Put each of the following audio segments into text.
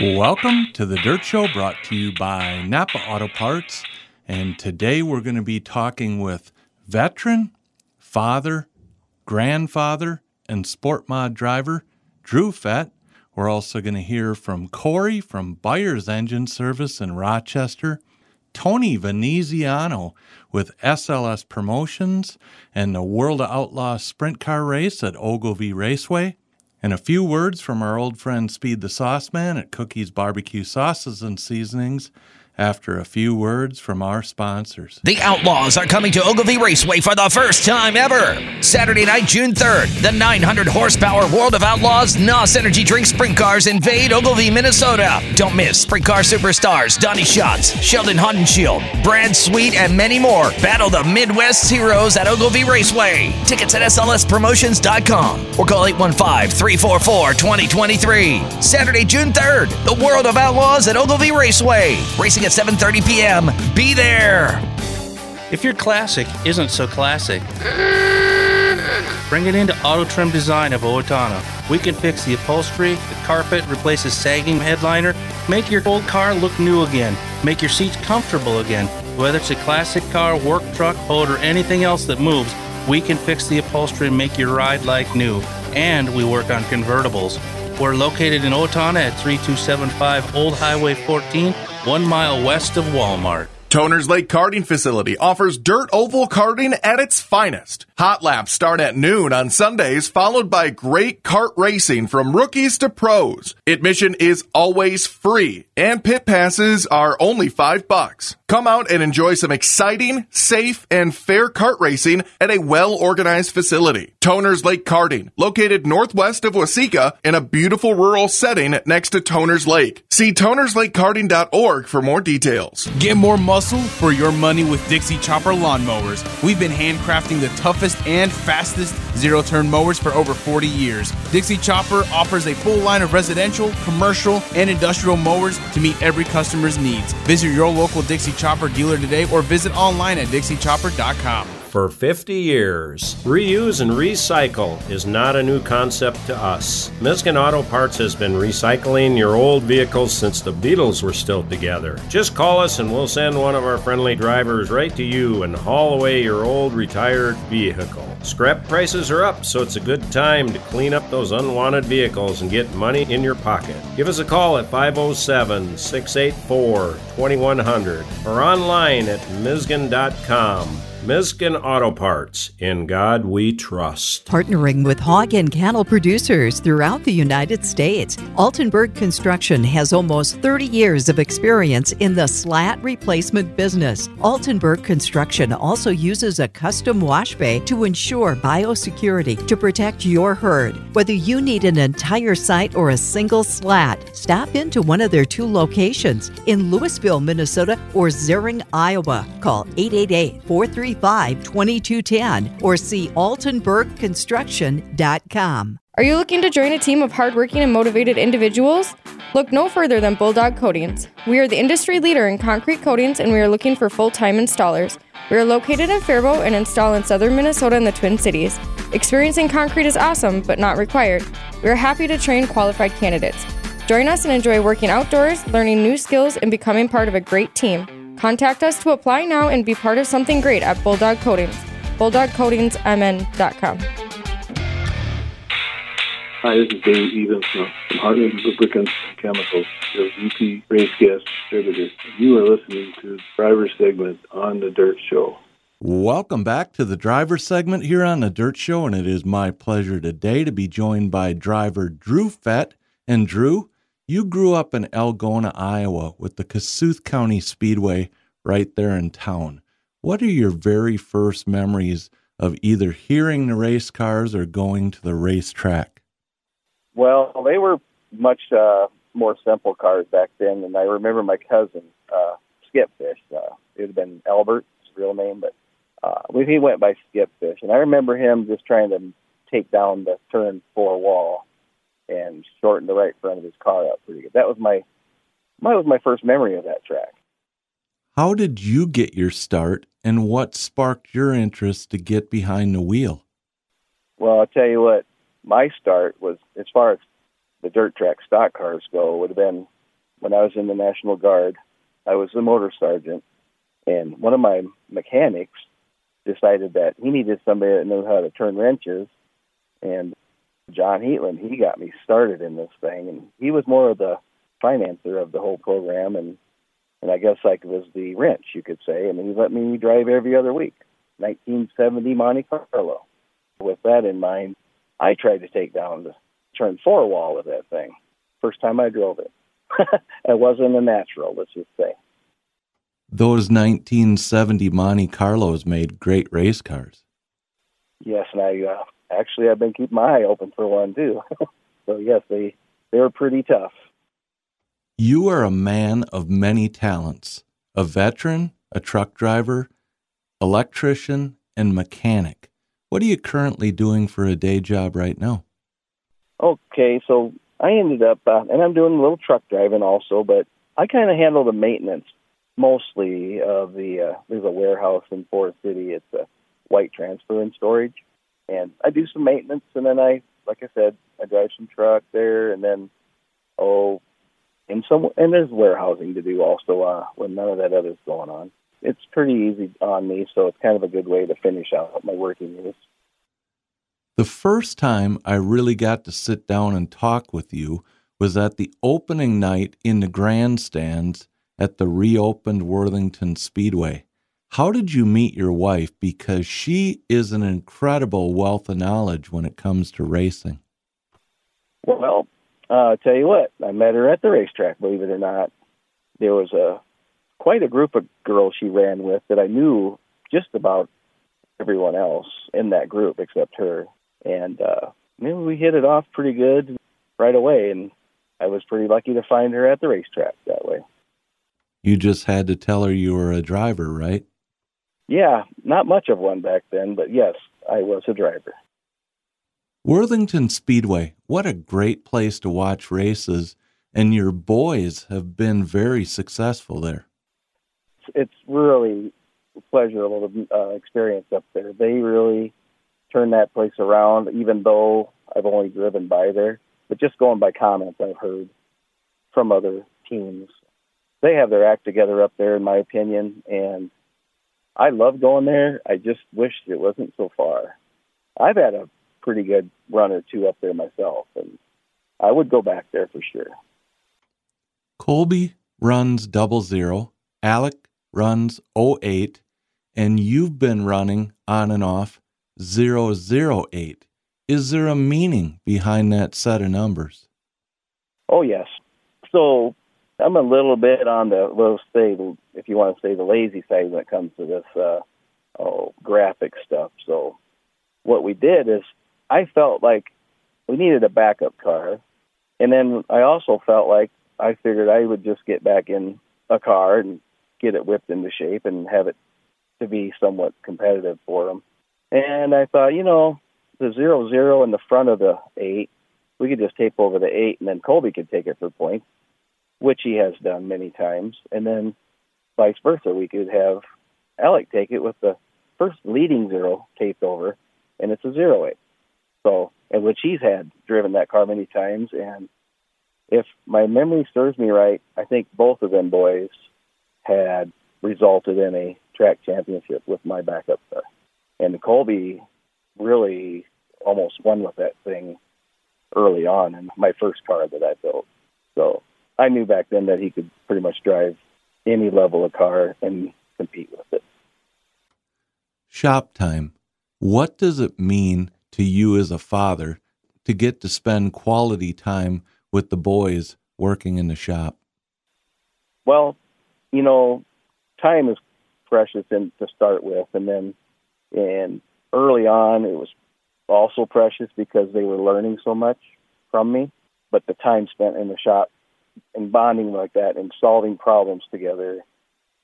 Welcome to the Dirt Show brought to you by Napa Auto Parts. And today we're going to be talking with veteran, father, grandfather, and sport mod driver Drew Fett. We're also going to hear from Corey from Baier's Engine Service in Rochester, Tony Veneziano with SLS Promotions and the World of Outlaws Sprint Car Race at Ogilvie Raceway. And a few words from our old friend Speed the Sauce Man at Cookies Barbecue Sauces and Seasonings after a few words from our sponsors. The Outlaws are coming to Ogilvie Raceway for the first time ever. Saturday night, June 3rd, the 900 horsepower World of Outlaws NOS Energy Drink Sprint Cars invade Ogilvie, Minnesota. Don't miss Sprint Car superstars Donny Schatz, Sheldon Haudenschild, Brad Sweet, and many more. Battle the Midwest's heroes at Ogilvie Raceway. Tickets at slspromotions.com or call 815 344 2023. Saturday, June 3rd, the World of Outlaws at Ogilvie Raceway. Racing at 7:30 p.m. Be there. If your classic isn't so classic, bring it into Auto Trim Design of Owatonna. We can fix the upholstery, the carpet, replace the sagging headliner, make your old car look new again, make your seats comfortable again. Whether it's a classic car, work truck, boat, or anything else that moves, we can fix the upholstery and make your ride like new. And we work on convertibles. We're located in Owatonna at 3275 Old Highway 14, one mile west of Walmart. Toner's Lake Karting Facility offers dirt oval karting at its finest. Hot laps start at noon on Sundays, followed by great kart racing from rookies to pros. Admission is always free, and pit passes are only five bucks. Come out and enjoy some exciting, safe, and fair kart racing at a well organized facility. Toner's Lake Karting, located northwest of Waseca in a beautiful rural setting next to Toner's Lake. See tonerslakekarting.org for more details. Get more muscle for your money with Dixie Chopper lawnmowers. We've been handcrafting the toughest and fastest zero turn mowers for over 40 years. Dixie Chopper offers a full line of residential, commercial, and industrial mowers to meet every customer's needs. Visit your local Dixie Chopper dealer today or visit online at dixiechopper.com. For 50 years, reuse and recycle is not a new concept to us. Miskin Auto Parts has been recycling your old vehicles since the Beatles were still together. Just call us and we'll send one of our friendly drivers right to you and haul away your old retired vehicle. Scrap prices are up, so it's a good time to clean up those unwanted vehicles and get money in your pocket. Give us a call at 507 684 2100 or online at Miskin.com. Miskin Auto Parts. In God we trust. Partnering with hog and cattle producers throughout the United States, Altenburg Construction has almost 30 years of experience in the slat replacement business. Altenburg Construction also uses a custom wash bay to ensure biosecurity to protect your herd. Whether you need an entire site or a single slat, stop into one of their two locations in Louisville, Minnesota or Zearing, Iowa. Call 888 435 2210 or see altenburgconstruction.com. Are you looking to join a team of hardworking and motivated individuals? Look no further than Bulldog Coatings. We are the industry leader in concrete coatings and we are looking for full time installers. We are located in Faribault and install in southern Minnesota and the Twin Cities. Experience in concrete is awesome, but not required. We are happy to train qualified candidates. Join us and enjoy working outdoors, learning new skills, and becoming part of a great team. Contact us to apply now and be part of something great at Bulldog Coatings. BulldogCoatingsMN.com. Hi, this is Dave Evans from Heartland Lubricants and Chemicals, your VP race gas distributor. You are listening to the driver segment on the Dirt Show. Welcome back to the driver segment here on the Dirt Show, and it is my pleasure today to be joined by driver Drew Fett. And Drew, you grew up in Algona, Iowa, with the Kossuth County Speedway right there in town. What are your very first memories of either hearing the race cars or going to the racetrack? Well, they were much uh, more simple cars back then, and I remember my cousin uh, Skipfish. Uh, it have been Albert, his real name, but uh, he went by Skipfish, and I remember him just trying to take down the turn four wall and shorten the right front of his car out pretty good. That was my my was my first memory of that track. How did you get your start, and what sparked your interest to get behind the wheel? Well, I'll tell you what, my start was as far as the dirt track stock cars go would have been when I was in the National Guard, I was a motor sergeant, and one of my mechanics decided that he needed somebody that knew how to turn wrenches, and John Heatland, he got me started in this thing, and he was more of the financer of the whole program, and and I guess like was the wrench, you could say. I mean, he let me drive every other week. 1970 Monte Carlo. With that in mind, I tried to take down the turn four wall of that thing. First time I drove it. it wasn't a natural, let's just say. Those 1970 Monte Carlos made great race cars. Yes, and I uh, actually I've been keeping my eye open for one too. so yes, they they were pretty tough. You are a man of many talents, a veteran, a truck driver, electrician, and mechanic. What are you currently doing for a day job right now? Okay, so I ended up, uh, and I'm doing a little truck driving also, but I kind of handle the maintenance mostly of the. Uh, there's a warehouse in Forest City. It's a white transfer and storage, and I do some maintenance, and then I, like I said, I drive some truck there, and then oh, and some and there's warehousing to do also uh, when none of that other's going on. It's pretty easy on me, so it's kind of a good way to finish out my working years. The first time I really got to sit down and talk with you was at the opening night in the grandstands at the reopened Worthington Speedway. How did you meet your wife? Because she is an incredible wealth of knowledge when it comes to racing. Well, uh, tell you what, I met her at the racetrack. Believe it or not, there was a quite a group of girls she ran with that I knew just about everyone else in that group except her, and uh, maybe we hit it off pretty good right away. And I was pretty lucky to find her at the racetrack that way. You just had to tell her you were a driver, right? Yeah, not much of one back then, but yes, I was a driver. Worthington Speedway, what a great place to watch races, and your boys have been very successful there. It's really a pleasurable to uh, experience up there. They really turn that place around, even though I've only driven by there. But just going by comments I've heard from other teams, they have their act together up there, in my opinion. And I love going there. I just wish it wasn't so far. I've had a pretty good run or two up there myself, and I would go back there for sure. Colby runs double zero, Alec runs 08, and you've been running on and off 008. Is there a meaning behind that set of numbers? Oh, yes. So I'm a little bit on the, let's say, if you want to say the lazy side when it comes to this uh, oh, graphic stuff. So what we did is I felt like we needed a backup car. And then I also felt like I figured I would just get back in a car and get it whipped into shape and have it to be somewhat competitive for them. And I thought, you know, the zero zero in the front of the eight, we could just tape over the eight, and then Colby could take it for points, which he has done many times. And then vice versa, we could have Alec take it with the first leading zero taped over, and it's a zero eight. So, and which he's had driven that car many times. And if my memory serves me right, I think both of them boys had resulted in a track championship with my backup car. And Colby really almost won with that thing early on in my first car that I built. So I knew back then that he could pretty much drive any level of car and compete with it. Shop time. What does it mean to you as a father to get to spend quality time with the boys working in the shop? Well, you know, time is precious in, to start with, and then and early on it was also precious because they were learning so much from me. But the time spent in the shop and bonding like that and solving problems together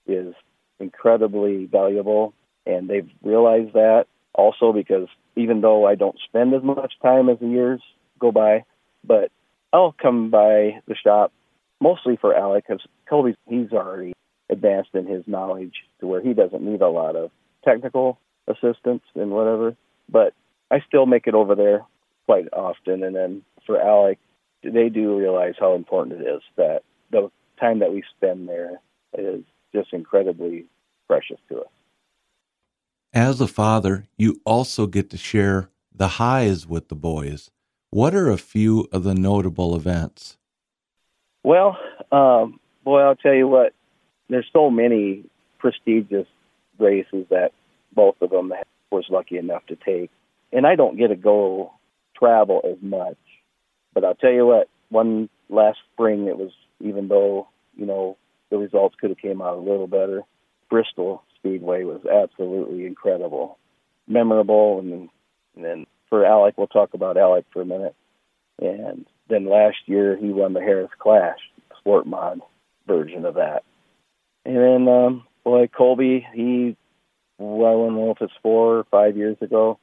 is incredibly valuable, and they've realized that also because even though I don't spend as much time as the years go by, but I'll come by the shop mostly for Alec because Colby he's already advanced in his knowledge to where he doesn't need a lot of technical assistance and whatever. But I still make it over there quite often. And then for Alec, they do realize how important it is that the time that we spend there is just incredibly precious to us. As a father, you also get to share the highs with the boys. What are a few of the notable events? Well, um, boy, I'll tell you what, there's so many prestigious races that both of them was lucky enough to take. And I don't get to go travel as much. But I'll tell you what, one last spring it was even though, you know, the results could have came out a little better, Bristol Speedway was absolutely incredible. Memorable and then, and then for Alec, we'll talk about Alec for a minute. And then last year he won the Harris Clash sport mod version of that. And then um boy, Colby, he well, I don't know if it's four or five years ago.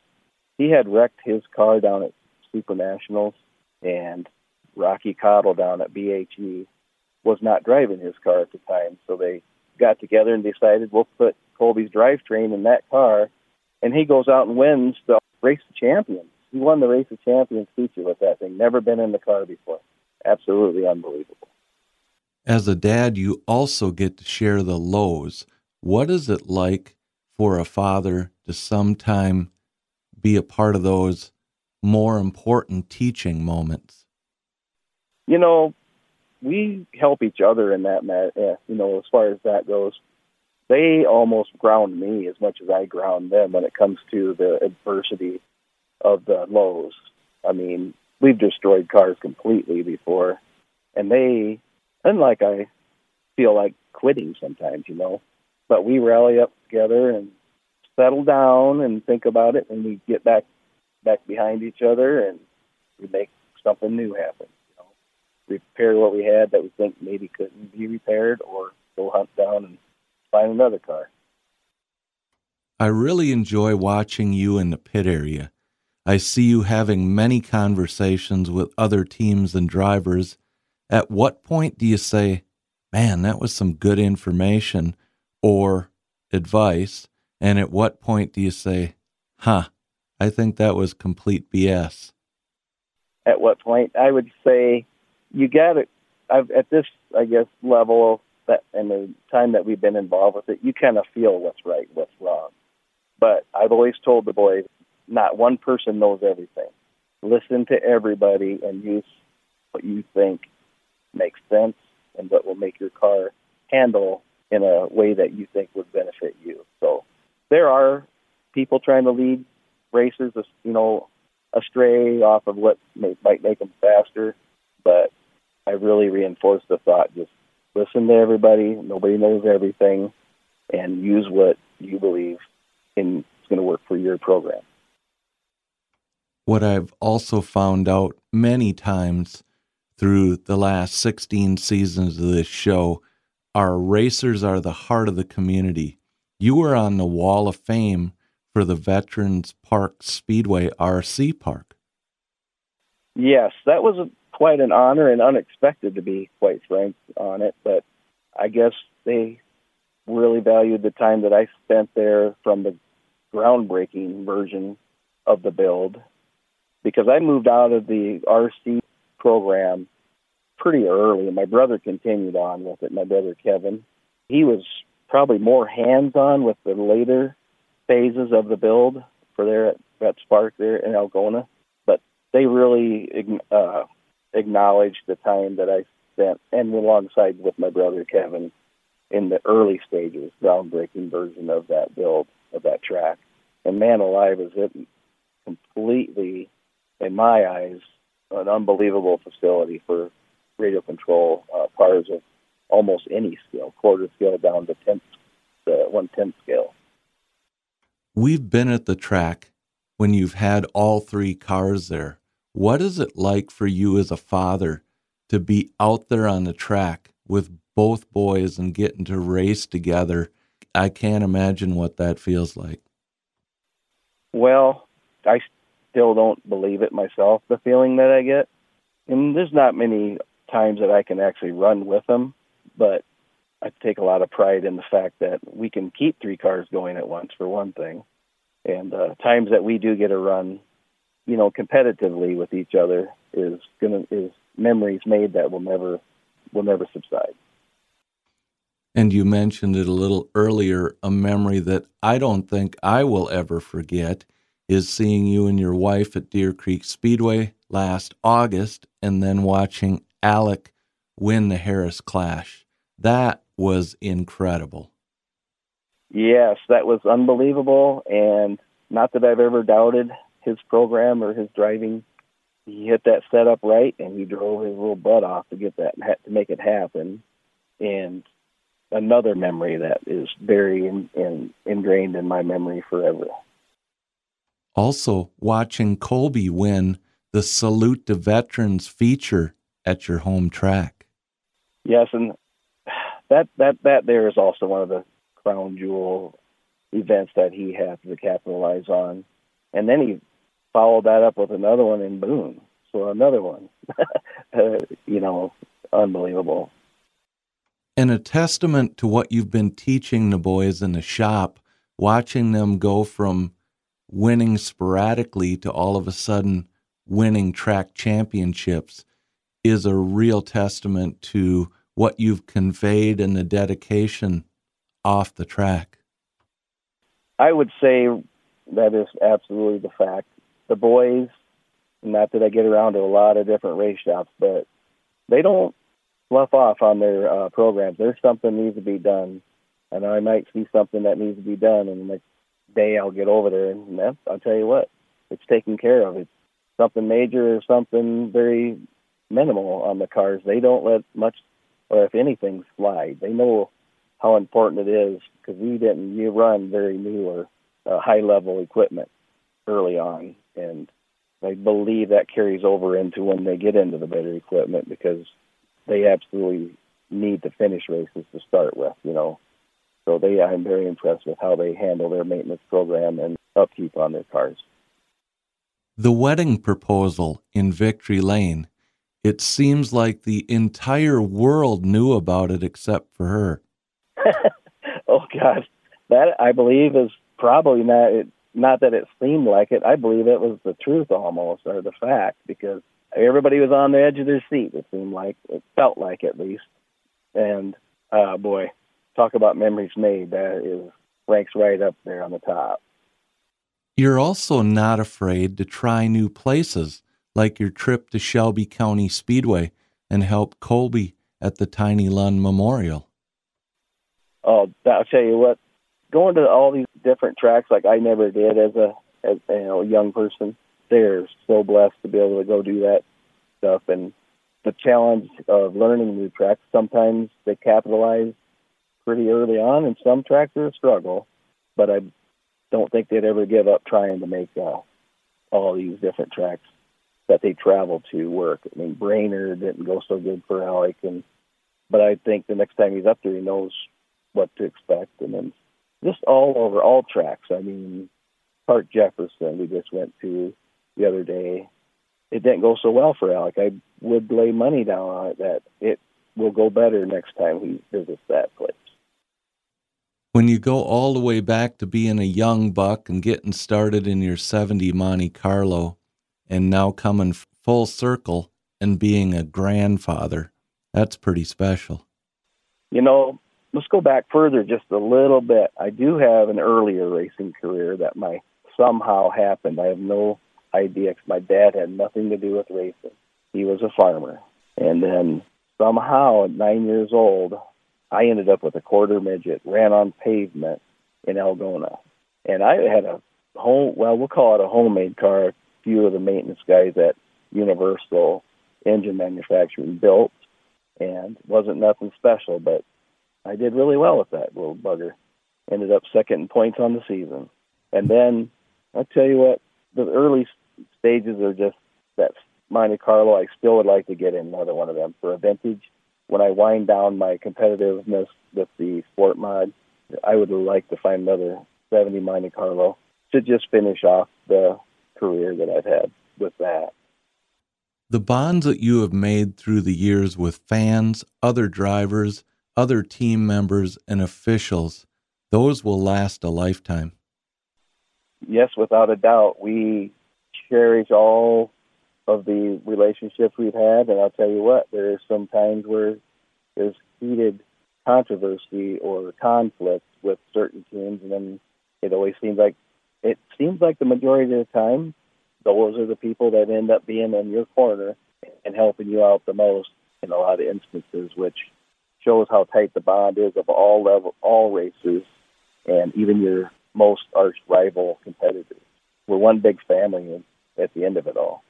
He had wrecked his car down at Super Nationals, and Rocky Cottle down at BHE was not driving his car at the time. So they got together and decided we'll put Colby's drivetrain in that car, and he goes out and wins the Race of Champions. He won the Race of Champions feature with that thing. Never been in the car before. Absolutely unbelievable. As a dad, you also get to share the lows. What is it like for a father to sometime be a part of those more important teaching moments? You know, we help each other in that, uh, you know, as far as that goes. They almost ground me as much as I ground them when it comes to the adversity of the lows. I mean, we've destroyed cars completely before, and they, unlike I feel like quitting sometimes, you know, but we rally up together and settle down and think about it, and we get back back behind each other and we make something new happen. You know, repair what we had that we think maybe couldn't be repaired, or go hunt down and find another car. I really enjoy watching you in the pit area. I see you having many conversations with other teams and drivers. At what point do you say, man, that was some good information or advice? And at what point do you say, huh, I think that was complete BS. At what point? I would say you got it. I've, at this, I guess, level that and the time that we've been involved with it, you kind of feel what's right, what's wrong. But I've always told the boys, not one person knows everything. Listen to everybody and use what you think makes sense and what will make your car handle in a way that you think would benefit you. So there are people trying to lead racers, you know, astray off of what may, might make them faster. But I really reinforce the thought: just listen to everybody. Nobody knows everything, and use what you believe in is going to work for your program. What I've also found out many times through the last 16 seasons of this show our racers are the heart of the community. You were on the Wall of Fame for the Veterans Park Speedway RC Park. Yes, that was a, quite an honor and unexpected to be quite frank on it, but I guess they really valued the time that I spent there from the groundbreaking version of the build because I moved out of the RC program pretty early. My brother continued on with it, my brother Kevin. He was probably more hands on with the later phases of the build for there at Vets Park there in Algona, but they really uh, acknowledged the time that I spent and alongside with my brother Kevin in the early stages, groundbreaking version of that build of that track. And man alive, is it completely, in my eyes, an unbelievable facility for radio control uh, cars of almost any scale, quarter scale down to tenth, uh, one tenth scale. We've been at the track when you've had all three cars there. What is it like for you as a father to be out there on the track with both boys and getting to race together? I can't imagine what that feels like. Well, I still don't believe it myself, the feeling that I get. And there's not many times that I can actually run with them, but I take a lot of pride in the fact that we can keep three cars going at once, for one thing. And uh, times that we do get a run, you know, competitively with each other is gonna is memories made that will never will never subside. And you mentioned it a little earlier a memory that I don't think I will ever forget is seeing you and your wife at Deer Creek Speedway last August and then watching Alec win the Harris Clash. That was incredible. Yes, that was unbelievable. And not that I've ever doubted his program or his driving. He hit that setup right, and he drove his little butt off to get that to make it happen. And another memory that is very in, in, ingrained in my memory forever. Also, watching Colby win the Salute to Veterans feature at your home track. Yes, and that that that there is also one of the crown jewel events that he had to capitalize on. And then he followed that up with another one in Boone. So another one, uh, you know, unbelievable. And a testament to what you've been teaching the boys in the shop, watching them go from winning sporadically to all of a sudden winning track championships is a real testament to what you've conveyed and the dedication off the track. I would say that is absolutely the fact. The boys, not that I get around to a lot of different race shops, but they don't fluff off on their uh, programs. There's something needs to be done, and I might see something that needs to be done, and the next day I'll get over there, and I'll tell you what, it's taken care of. It's something major or something very minimal on the cars. They don't let much, or if anything, slide. They know how important it is because we didn't you run very new or uh, high level equipment early on, and I believe that carries over into when they get into the better equipment because they absolutely need to finish races to start with, you know. So they, I'm very impressed with how they handle their maintenance program and upkeep on their cars. The wedding proposal in Victory Lane. It seems like the entire world knew about it except for her. oh God, that I believe is probably not. Not that it seemed like it. I believe it was the truth almost, or the fact, because everybody was on the edge of their seat. It seemed like it felt like at least. And uh, boy, talk about memories made. That is ranks right up there on the top. You're also not afraid to try new places, like your trip to Shelby County Speedway and help Colby at the Tiny Lund Memorial oh, I'll tell you what, going to all these different tracks like I never did as a as you know young person. They're so blessed to be able to go do that stuff and the challenge of learning new tracks. Sometimes they capitalize pretty early on, and some tracks are a struggle. But I don't think they'd ever give up trying to make uh, all these different tracks that they travel to work. I mean, Brainerd didn't go so good for Alec, and but I think the next time he's up there, he knows what to expect, and then just all over all tracks. I mean, Park Jefferson we just went to the other day. It didn't go so well for Alec. I would lay money down on it that it will go better next time he visits that place. When you go all the way back to being a young buck and getting started in your 70 Monte Carlo, and now coming full circle and being a grandfather, that's pretty special. You know, let's go back further just a little bit. I do have an earlier racing career that my somehow happened. I have no idea. My dad had nothing to do with racing. He was a farmer, and then somehow at nine years old, I ended up with a quarter midget, ran on pavement in Algona, and I had a home. Well, we'll call it a homemade car. Few of the maintenance guys at Universal Engine Manufacturing built, and wasn't nothing special, but I did really well with that little bugger. Ended up second in points on the season. And then I tell you what, the early stages are just that Monte Carlo. I still would like to get in another one of them for a vintage. When I wind down my competitiveness with the sport mod, I would like to find another 70 Monte Carlo to just finish off the career that I've had with that. The bonds that you have made through the years with fans, other drivers, other team members and officials, those will last a lifetime. Yes, without a doubt. We cherish all of the relationships we've had, and I'll tell you what, there are some times where there's heated controversy or conflict with certain teams, and then it always seems like it seems like the majority of the time those are the people that end up being in your corner and helping you out the most in a lot of instances, which shows how tight the bond is of all level, all races, and even your most arch rival competitors. We're one big family at the end of it all.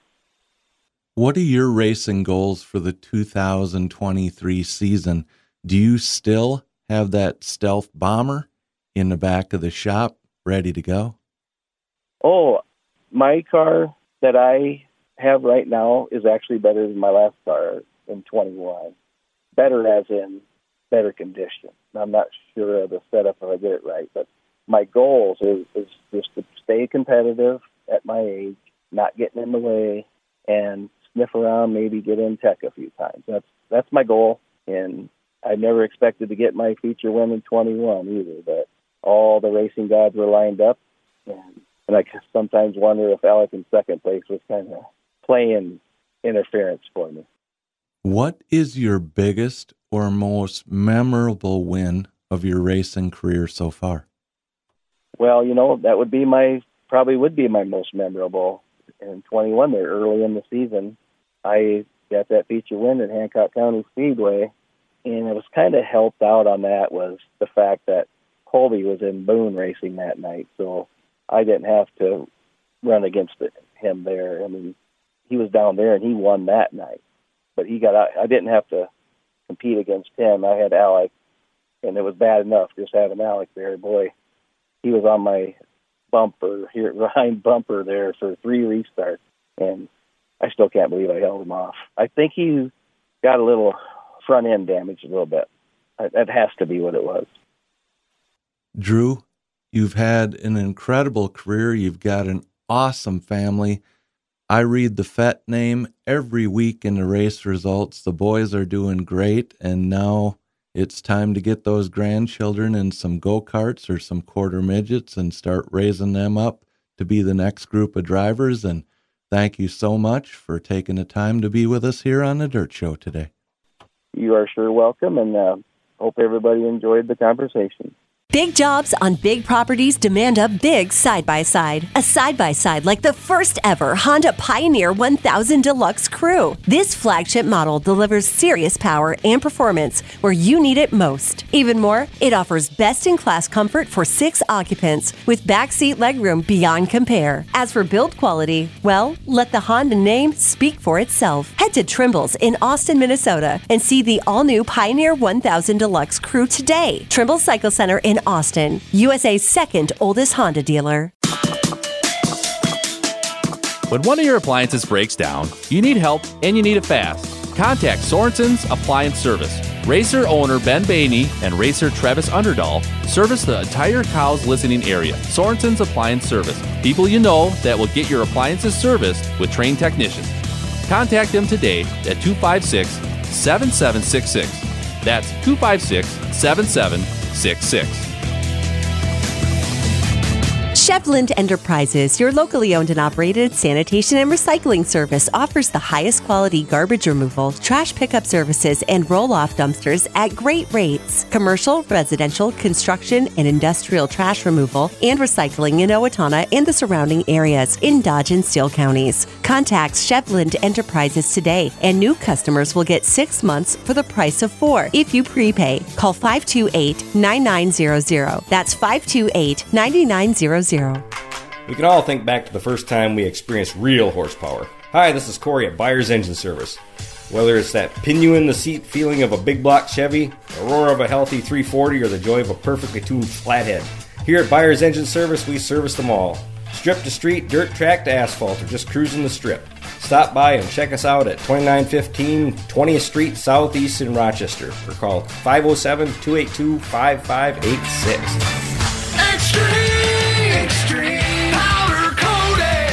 What are your racing goals for the 2023 season? Do you still have that stealth bomber in the back of the shop ready to go? Oh, my car that I have right now is actually better than my last car in 21. Better as in better condition. I'm not sure of the setup if I get it right, but my goals is, is just to stay competitive at my age, not getting in the way, and sniff around, maybe get in tech a few times. That's that's my goal, and I never expected to get my feature win in 21 either. But all the racing gods were lined up, and, and I sometimes wonder if Alec in second place was kind of playing interference for me. What is your biggest or most memorable win of your racing career so far? Well, you know, that would be my probably would be my most memorable in 21 there early in the season. I got that feature win at Hancock County Speedway, and it was kind of helped out on that was the fact that Colby was in Boone racing that night, so I didn't have to run against him there. I mean, he was down there and he won that night, but he got out. I didn't have to compete against him. I had Alec, and it was bad enough just having Alec there. Boy, he was on my bumper here behind bumper there for three restarts, and I still can't believe I held him off. I think he got a little front end damage a little bit. That has to be what it was. Drew, you've had an incredible career. You've got an awesome family. I read the Fett name every week in the race results. The boys are doing great, and now it's time to get those grandchildren in some go karts or some quarter midgets and start raising them up to be the next group of drivers. And thank you so much for taking the time to be with us here on the Dirt Show today. You are sure welcome, and uh, hope everybody enjoyed the conversation. Big jobs on big properties demand a big side by side. A side by side like the first ever Honda Pioneer 1000 Deluxe Crew. This flagship model delivers serious power and performance where you need it most. Even more, it offers best in class comfort for six occupants with backseat legroom beyond compare. As for build quality, well, let the Honda name speak for itself. Head to Trimble's in Austin, Minnesota and see the all new Pioneer 1000 Deluxe Crew today. Trimble Cycle Center in Austin, USA's second oldest Honda dealer. When one of your appliances breaks down, you need help and you need it fast. Contact Sorensen's Appliance Service. Racer owner Ben Bainey and racer Travis Underdahl service the entire Cows listening area. Sorensen's Appliance Service. People you know that will get your appliances serviced with trained technicians. Contact them today at 256 7766. That's 256 7766. Chevland Enterprises, your locally owned and operated sanitation and recycling service, offers the highest quality garbage removal, trash pickup services, and roll off dumpsters at great rates. Commercial, residential, construction, and industrial trash removal and recycling in Owatonna and the surrounding areas in Dodge and Steele counties. Contact Chevland Enterprises today, and new customers will get six months for the price of four if you prepay. Call 528 9900. That's 528 9900. We can all think back to the first time we experienced real horsepower. Hi, this is Corey at Baier's Engine Service. Whether it's that pin you in the seat feeling of a big block Chevy, the roar of a healthy 340, or the joy of a perfectly tuned flathead, here at Baier's Engine Service we service them all. Strip to street, dirt track to asphalt, or just cruising the strip. Stop by and check us out at 2915 20th Street Southeast in Rochester or call 507 282 5586.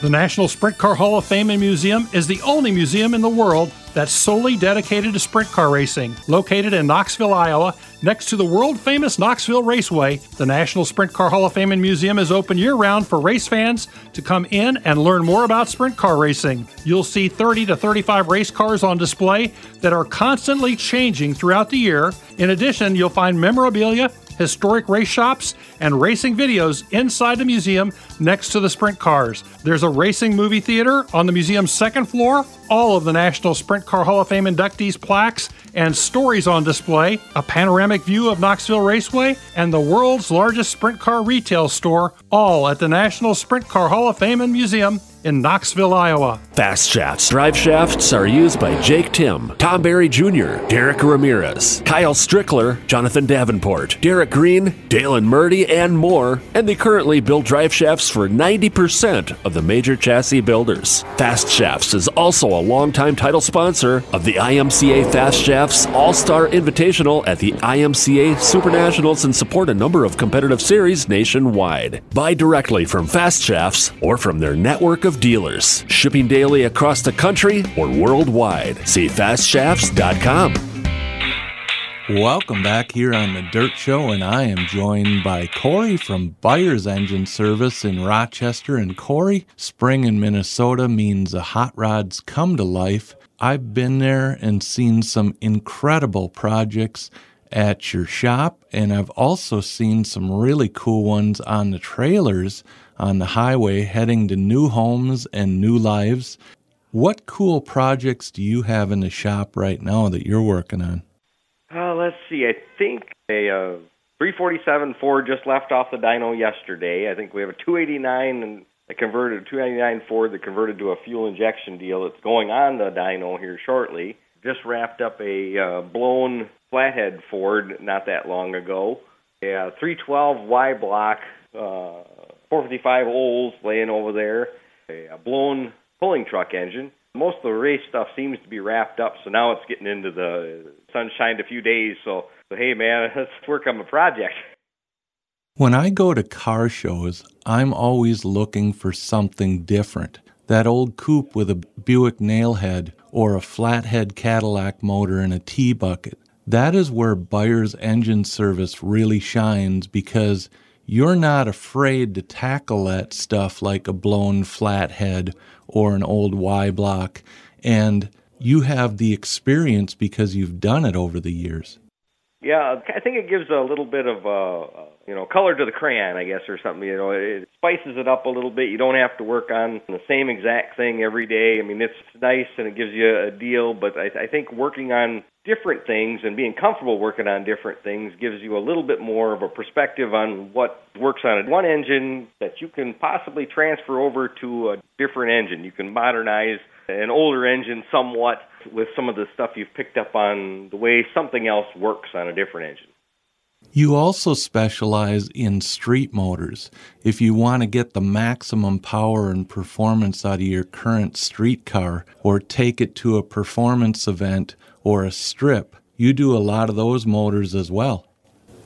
The National Sprint Car Hall of Fame and Museum is the only museum in the world that's solely dedicated to sprint car racing. Located in Knoxville, Iowa, next to the world famous Knoxville Raceway, the National Sprint Car Hall of Fame and Museum is open year round for race fans to come in and learn more about sprint car racing. You'll see 30 to 35 race cars on display that are constantly changing throughout the year. In addition, you'll find memorabilia, historic race shops, and racing videos inside the museum next to the sprint cars. There's a racing movie theater on the museum's second floor, all of the National Sprint Car Hall of Fame inductees' plaques and stories on display, a panoramic view of Knoxville Raceway, and the world's largest sprint car retail store, all at the National Sprint Car Hall of Fame and Museum in Knoxville, Iowa. Fast shafts. Drive shafts are used by Jake Timm, Tom Berry Jr., Derek Ramirez, Kyle Strickler, Jonathan Davenport, Derek Green, Dalen Murdy, and more. And they currently build drive shafts for 90% of the major chassis builders. Fast Shafts is also a longtime title sponsor of the IMCA Fast Shafts All Star Invitational at the IMCA Super Nationals and support a number of competitive series nationwide. Buy directly from Fast Shafts or from their network of dealers, shipping daily across the country or worldwide. See fastshafts.com. Welcome back here on the Dirt Show, and I am joined by Corey from Baier's Engine Service in Rochester. And Corey, spring in Minnesota means the hot rods come to life. I've been there and seen some incredible projects at your shop, and I've also seen some really cool ones on the trailers on the highway heading to new homes and new lives. What cool projects do you have in the shop right now that you're working on? Uh, let's see. I think a uh, 347 Ford just left off the dyno yesterday. I think we have a 289 and a converted 299 Ford that converted to a fuel injection deal that's going on the dyno here shortly. Just wrapped up a uh, blown flathead Ford not that long ago. A 312 Y block, uh, 455 Olds laying over there. A blown pulling truck engine most of the race stuff seems to be wrapped up, so now it's getting into the sunshine a few days. So, so hey, man, let's work on the project. When I go to car shows, I'm always looking for something different. That old coupe with a Buick nailhead or a flathead Cadillac motor and a T bucket. That is where Baier's Engine Service really shines because you're not afraid to tackle that stuff like a blown flathead or an old Y block. And you have the experience because you've done it over the years. Yeah, I think it gives a little bit of uh, you know color to the crayon, I guess, or something. You know, it spices it up a little bit. You don't have to work on the same exact thing every day. I mean, it's nice and it gives you a deal, but I, I think working on different things and being comfortable working on different things gives you a little bit more of a perspective on what works on one engine that you can possibly transfer over to a different engine. You can modernize an older engine somewhat with some of the stuff you've picked up on the way something else works on a different engine. You also specialize in street motors. If you want to get the maximum power and performance out of your current street car or take it to a performance event or a strip, you do a lot of those motors as well.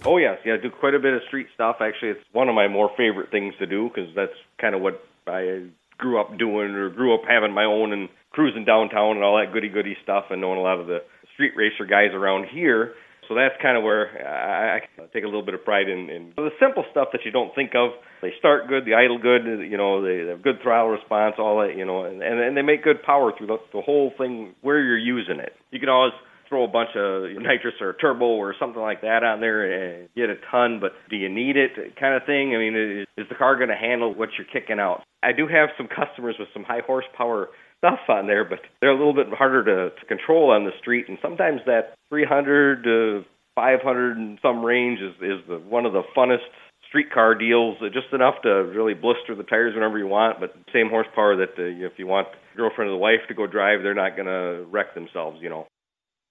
Oh yes, yeah, I do quite a bit of street stuff. Actually, it's one of my more favorite things to do because that's kind of what I grew up doing or grew up having my own and cruising downtown and all that goody goody stuff and knowing a lot of the street racer guys around here. So that's kind of where I, I take a little bit of pride in, in the simple stuff that you don't think of. They start good, they idle good, you know, they have good throttle response, all that, you know, and, and they make good power through the, the whole thing where you're using it. You can always throw a bunch of nitrous or turbo or something like that on there and get a ton, but do you need it kind of thing? I mean, is, is the car going to handle what you're kicking out? I do have some customers with some high horsepower stuff on there, but they're a little bit harder to, to control on the street. And sometimes that 300 to 500 and some range is is the one of the funnest streetcar deals, uh, just enough to really blister the tires whenever you want, but same horsepower that uh, if you want girlfriend or the wife to go drive, they're not going to wreck themselves, you know.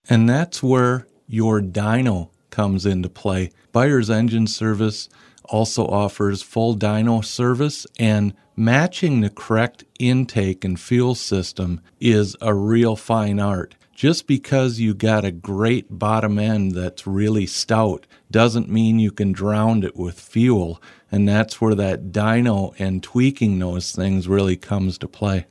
And that's where your dyno comes into play. Baier's Engine Service also offers full dyno service, and matching the correct intake and fuel system is a real fine art. Just because you got a great bottom end that's really stout doesn't mean you can drown it with fuel, and that's where that dyno and tweaking those things really comes to play.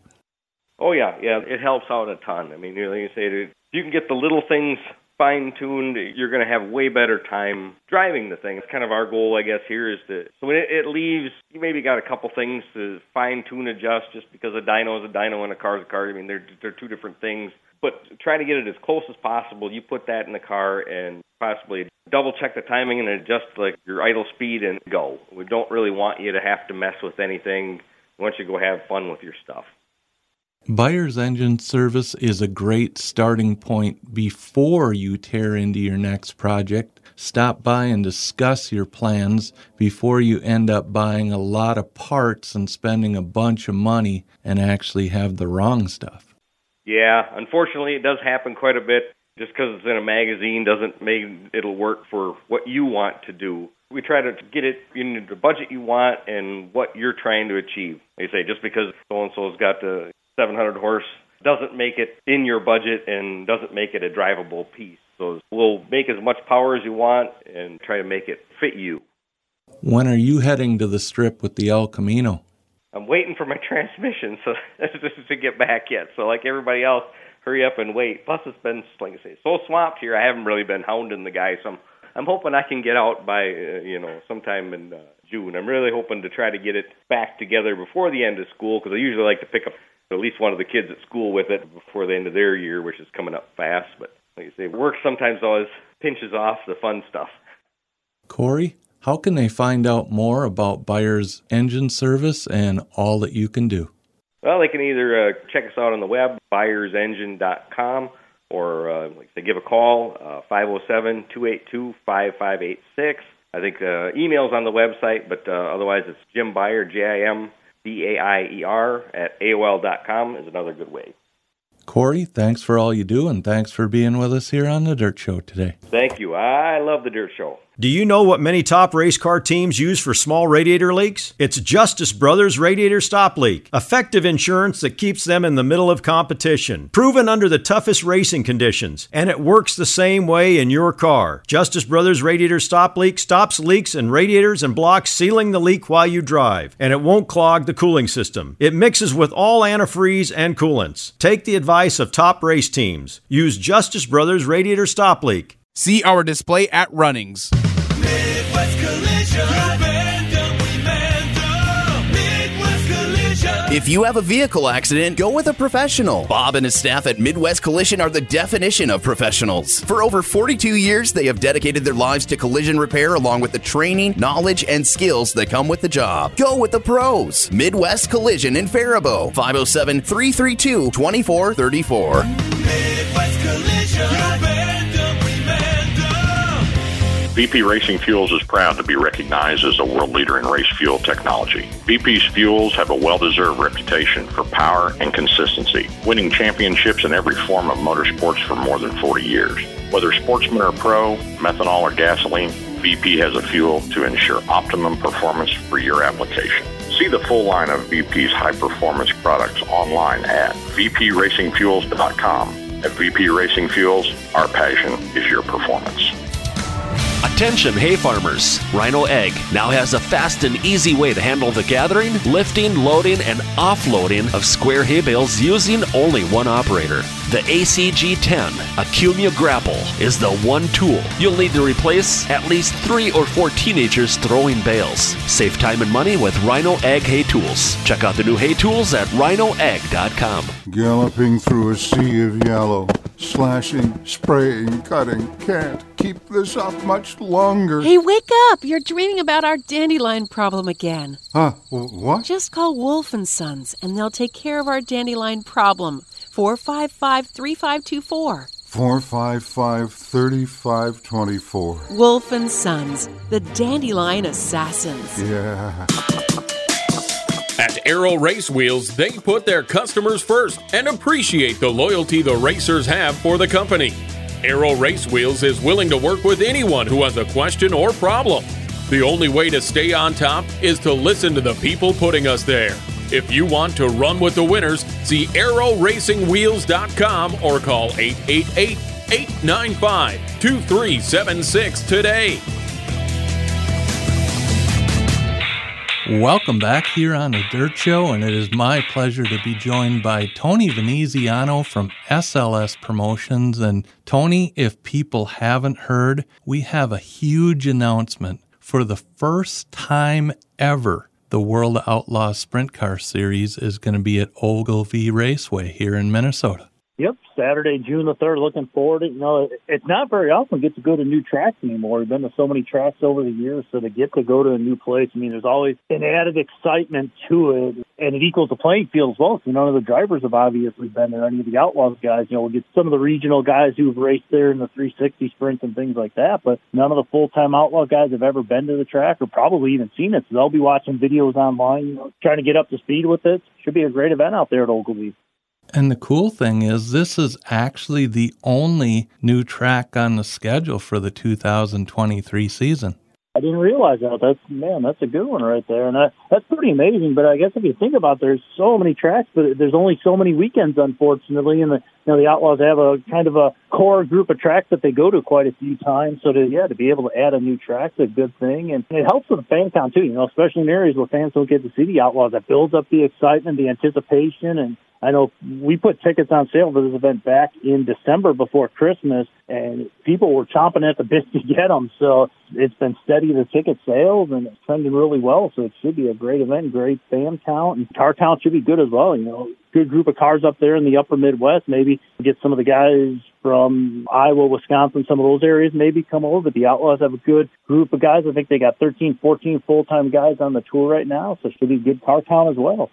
Oh yeah, yeah, it helps out a ton. I mean, you know, like you say, you can get the little things fine tuned, you're going to have way better time driving the thing. It's kind of our goal, I guess, here is to so when it, it leaves, you maybe got a couple things to fine tune, adjust, just because a dyno is a dyno and a car is a car. I mean, they're they're two different things. But try to get it as close as possible. You put that in the car and possibly double check the timing and adjust like your idle speed and go. We don't really want you to have to mess with anything. We want you to go have fun with your stuff. Baier's Engine Service is a great starting point before you tear into your next project. Stop by and discuss your plans before you end up buying a lot of parts and spending a bunch of money and actually have the wrong stuff. Yeah, unfortunately, it does happen quite a bit. Just because it's in a magazine doesn't mean it'll work for what you want to do. We try to get it in the budget you want and what you're trying to achieve. They say just because so and so's got the 700 horse doesn't make it in your budget and doesn't make it a drivable piece. So we'll make as much power as you want and try to make it fit you. When are you heading to the strip with the El Camino? I'm waiting for my transmission so to get back yet. So like everybody else, hurry up and wait. Plus it's been like I say, so swamped here. I haven't really been hounding the guy, so I'm I'm hoping I can get out by uh, you know sometime in uh, June. I'm really hoping to try to get it back together before the end of school because I usually like to pick up at least one of the kids at school with it before the end of their year, which is coming up fast. But like you say, work sometimes always pinches off the fun stuff. Corey, how can they find out more about Baier's Engine Service and all that you can do? Well, they can either uh, check us out on the web, buyersengine.com, or uh, like they give a call, uh, 507 282 5586. I think uh, email's on the website, but uh, otherwise it's Jim Baier, J I M B A I E R, at AOL.com is another good way. Corey, thanks for all you do, and thanks for being with us here on the Dirt Show today. Thank you. I love the Dirt Show. Do you know what many top race car teams use for small radiator leaks? It's Justice Brothers Radiator Stop Leak, effective insurance that keeps them in the middle of competition, proven under the toughest racing conditions, and it works the same way in your car. Justice Brothers Radiator Stop Leak stops leaks in radiators and blocks sealing the leak while you drive, and it won't clog the cooling system. It mixes with all antifreeze and coolants. Take the advice of top race teams. Use Justice Brothers Radiator Stop Leak. See our display at Runnings. If you have a vehicle accident, go with a professional. Bob and his staff at Midwest Collision are the definition of professionals. For over 42 years, they have dedicated their lives to collision repair along with the training, knowledge, and skills that come with the job. Go with the pros. Midwest Collision in Faribault, 507 332 2434. Midwest Collision. VP Racing Fuels is proud to be recognized as a world leader in race fuel technology. VP's fuels have a well deserved reputation for power and consistency, winning championships in every form of motorsports for more than 40 years. Whether sportsman or pro, methanol or gasoline, BP has a fuel to ensure optimum performance for your application. See the full line of VP's high performance products online at vpracingfuels.com. At VP Racing Fuels, our passion is your performance. Attention hay farmers! Rhino Ag now has a fast and easy way to handle the gathering, lifting, loading, and offloading of square hay bales using only one operator. The ACG 10 Acumia Grapple is the one tool you'll need to replace at least three or four teenagers throwing bales. Save time and money with Rhino Ag Hay Tools. Check out the new hay tools at rhinoag.com. Galloping through a sea of yellow, slashing, spraying, cutting. Can't keep this up much longer. Hey, wake up! You're dreaming about our dandelion problem again. Huh? What? Just call Wolf and Sons, and they'll take care of our dandelion problem. 455 3524. 455 3524. Wolf and Sons, the Dandelion Assassins. Yeah. At Arrow Race Wheels, they put their customers first and appreciate the loyalty the racers have for the company. Arrow Race Wheels is willing to work with anyone who has a question or problem. The only way to stay on top is to listen to the people putting us there. If you want to run with the winners, see arrowracingwheels.com or call 888 895 2376 today. Welcome back here on the Dirt Show, and it is my pleasure to be joined by Tony Veneziano from SLS Promotions. And Tony, if people haven't heard, we have a huge announcement. For the first time ever, the World Outlaw Sprint Car Series is going to be at Ogilvie Raceway here in Minnesota. Yep, Saturday, June the third. Looking forward. To, you know, it's not very often get to go to new tracks anymore. We've been to so many tracks over the years, so to get to go to a new place, I mean, there's always an added excitement to it, and it equals the playing field as well. So none of the drivers have obviously been there. Any of the Outlaws guys, you know, we'll get some of the regional guys who've raced there in the 360 sprints and things like that, but none of the full-time Outlaw guys have ever been to the track or probably even seen it. So they'll be watching videos online, you know, trying to get up to speed with it. Should be a great event out there at Ogilvie. And the cool thing is, this is actually the only new track on the schedule for the 2023 season. I didn't realize that. That's man, that's a good one right there, and that, that's pretty amazing. But I guess if you think about, it, there's so many tracks, but there's only so many weekends, unfortunately. And the you know the Outlaws have a kind of a core group of tracks that they go to quite a few times. So to yeah, to be able to add a new track is a good thing, and it helps with the fan count too. You know, especially in areas where fans don't get to see the Outlaws, that builds up the excitement, the anticipation, and I know we put tickets on sale for this event back in December before Christmas, and people were chomping at the bit to get them. So it's been steady the ticket sales, and it's trending really well. So it should be a great event, great fan count, and car count should be good as well. You know, good group of cars up there in the upper Midwest. Maybe get some of the guys from Iowa, Wisconsin, some of those areas maybe come over. The Outlaws have a good group of guys. I think they got 13, 14 full-time guys on the tour right now, so it should be good car count as well.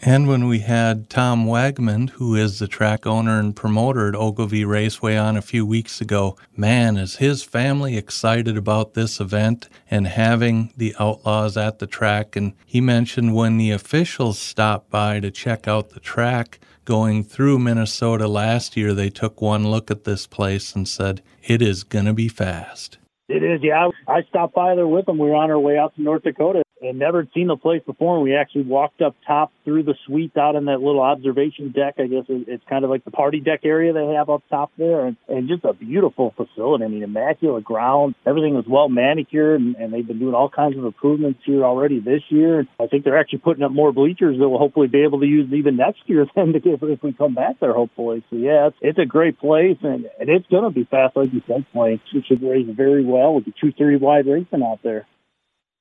And when we had Tom Wagman, who is the track owner and promoter at Ogilvie Raceway, on a few weeks ago, man, is his family excited about this event and having the Outlaws at the track. And he mentioned when the officials stopped by to check out the track going through Minnesota last year, they took one look at this place and said, it is going to be fast. It is, yeah. I stopped by there with them. We were on our way out to North Dakota and never seen the place before. We actually walked up top through the suite out in that little observation deck. I guess it's kind of like the party deck area they have up top there, and, and just a beautiful facility. I mean, immaculate ground. Everything was well manicured, and, and they've been doing all kinds of improvements here already this year. I think they're actually putting up more bleachers that we'll hopefully be able to use even next year then to get, if we come back there, hopefully. So yeah, it's, it's a great place, and, and it's going to be fast, like you said, It should race very well with the 230 wide racing out there.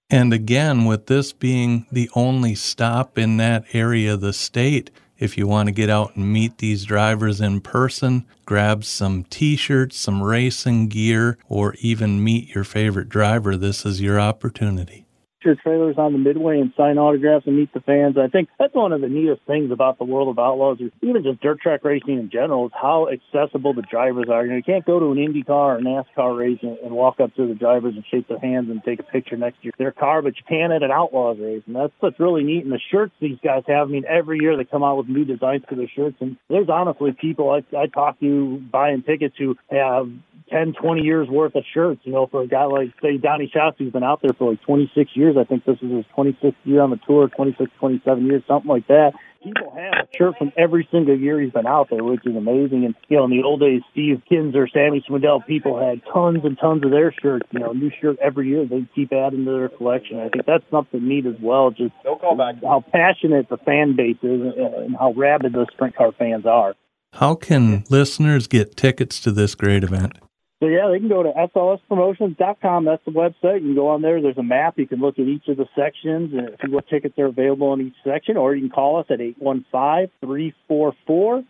And again, with this being the only stop in that area of the state, if you want to get out and meet these drivers in person, grab some t shirts, some racing gear, or even meet your favorite driver, this is your opportunity trailers on the midway and sign autographs and meet the fans. I think that's one of the neatest things about the world of outlaws, or even just dirt track racing in general, is how accessible the drivers are. You know, you can't go to an IndyCar or NASCAR race and, and walk up to the drivers and shake their hands and take a picture next to their car, but you can at an outlaws race, and that's what's really neat. And the shirts these guys have, I mean, every year they come out with new designs for their shirts, and there's honestly people I, I talk to buying tickets who have 10, 20 years worth of shirts, you know, for a guy like, say, Donny Schatz, who's been out there for like 26 years. I think this is his 26th year on the tour, 26, 27 years, something like that. People have a shirt from every single year he's been out there, which is amazing. And, you know, in the old days, Steve Kinser, Sammy Swindell, people had tons and tons of their shirts, you know, new shirt every year. They keep adding to their collection. I think that's something neat as well, just no callback. how passionate the fan base is and how rabid the sprint car fans are. How can listeners get tickets to this great event? So yeah, they can go to slspromotions.com. That's the website. You can go on there. There's a map. You can look at each of the sections and see what tickets are available in each section, or you can call us at 815-344-2023.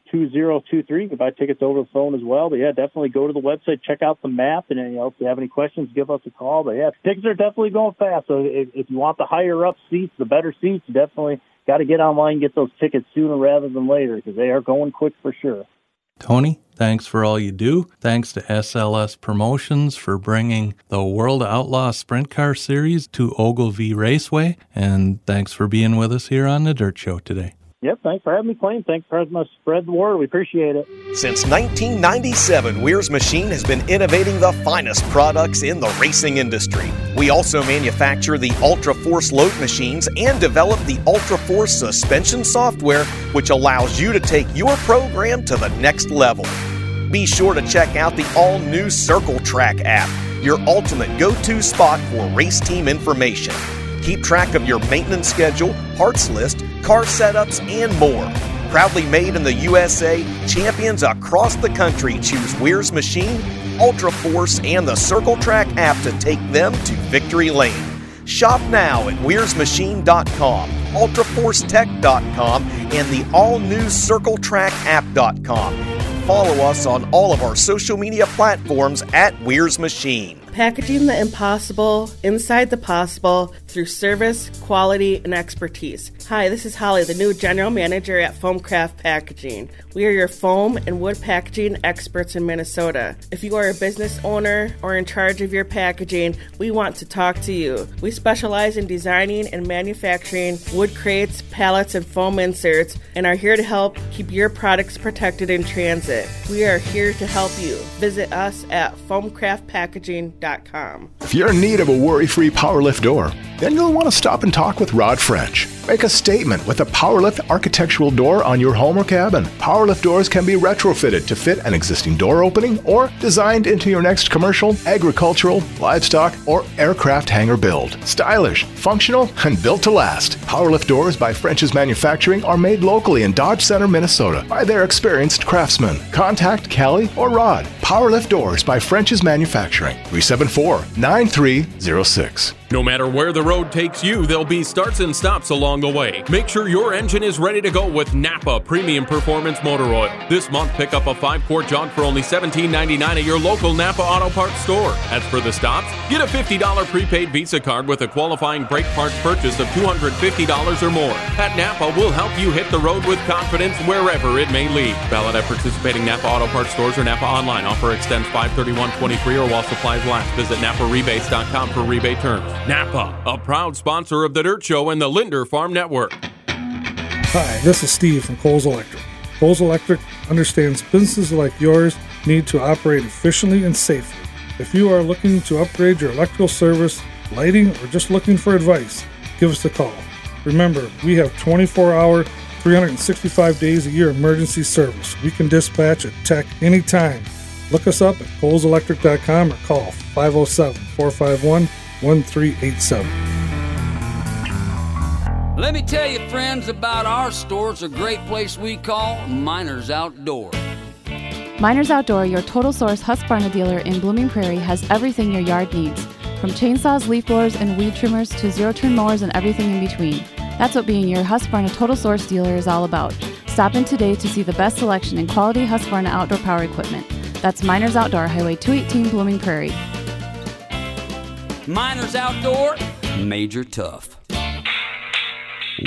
You can buy tickets over the phone as well. But yeah, definitely go to the website, check out the map, and uh, you know, if you have any questions, give us a call. But yeah, tickets are definitely going fast. So if, if you want the higher up seats, the better seats, definitely got to get online and get those tickets sooner rather than later because they are going quick for sure. Tony, thanks for all you do. Thanks to SLS Promotions for bringing the World Outlaw Sprint Car Series to Ogilvie Raceway. And thanks for being with us here on the Dirt Show today. Yep, thanks for having me, Clayton. Thanks for helping us spread the word. We appreciate it. Since 1997, Wehrs Machine has been innovating the finest products in the racing industry. We also manufacture the Ultra Force load machines and develop the Ultra Force suspension software, which allows you to take your program to the next level. Be sure to check out the all new Circle Track app, your ultimate go to spot for race team information. Keep track of your maintenance schedule, parts list, car setups, and more. Proudly made in the USA, champions across the country choose Wehrs Machine, Ultra Force, and the Circle Track app to take them to victory lane. Shop now at WehrsMachine.com, UltraForceTech.com, and the all new CircleTrackApp.com. Follow us on all of our social media platforms at Wehrs Machine. Packaging the impossible inside the possible through service, quality, and expertise. Hi, this is Holly, the new general manager at Foamcraft Packaging. We are your foam and wood packaging experts in Minnesota. If you are a business owner or in charge of your packaging, we want to talk to you. We specialize in designing and manufacturing wood crates, pallets, and foam inserts and are here to help keep your products protected in transit. We are here to help you. Visit us at foamcraftpackaging.com. If you're in need of a worry free power lift door, then you'll want to stop and talk with Rod French. Make a statement with a Powerlift architectural door on your home or cabin. Powerlift doors can be retrofitted to fit an existing door opening or designed into your next commercial, agricultural, livestock, or aircraft hangar build. Stylish, functional, and built to last. Powerlift doors by French's Manufacturing are made locally in Dodge Center, Minnesota by their experienced craftsmen. Contact Callie or Rod. Powerlift doors by French's Manufacturing. 374 9306. No matter where the road takes you, there'll be starts and stops along the way. Make sure your engine is ready to go with Napa Premium Performance Motor Oil. This month, pick up a 5 quart jug for only $17.99 at your local Napa Auto Parts store. As for the stops, get a $50 prepaid Visa card with a qualifying brake parts purchase of $250 or more. At Napa, we'll help you hit the road with confidence wherever it may lead. Valid at participating Napa Auto Parts stores or Napa online. Offer extends 531.23 or while supplies last. Visit NapaRebates.com for rebate terms. Napa, a proud sponsor of The Dirt Show and the Linder Farm Network. Hi, this is Steve from Coles Electric. Coles Electric understands businesses like yours need to operate efficiently and safely. If you are looking to upgrade your electrical service, lighting, or just looking for advice, give us a call. Remember, we have 24 hour, 365 days a year emergency service. We can dispatch a tech anytime. Look us up at coleselectric.com or call 507 451 1387. Let me tell you, friends, about our store. It's a great place we call Miners Outdoor. Miners Outdoor, your total source Husqvarna dealer in Blooming Prairie, has everything your yard needs. From chainsaws, leaf blowers, and weed trimmers to zero turn mowers and everything in between. That's what being your Husqvarna Total Source dealer is all about. Stop in today to see the best selection in quality Husqvarna outdoor power equipment. That's Miners Outdoor, Highway 218, Blooming Prairie. Miners Outdoor, Major Tough.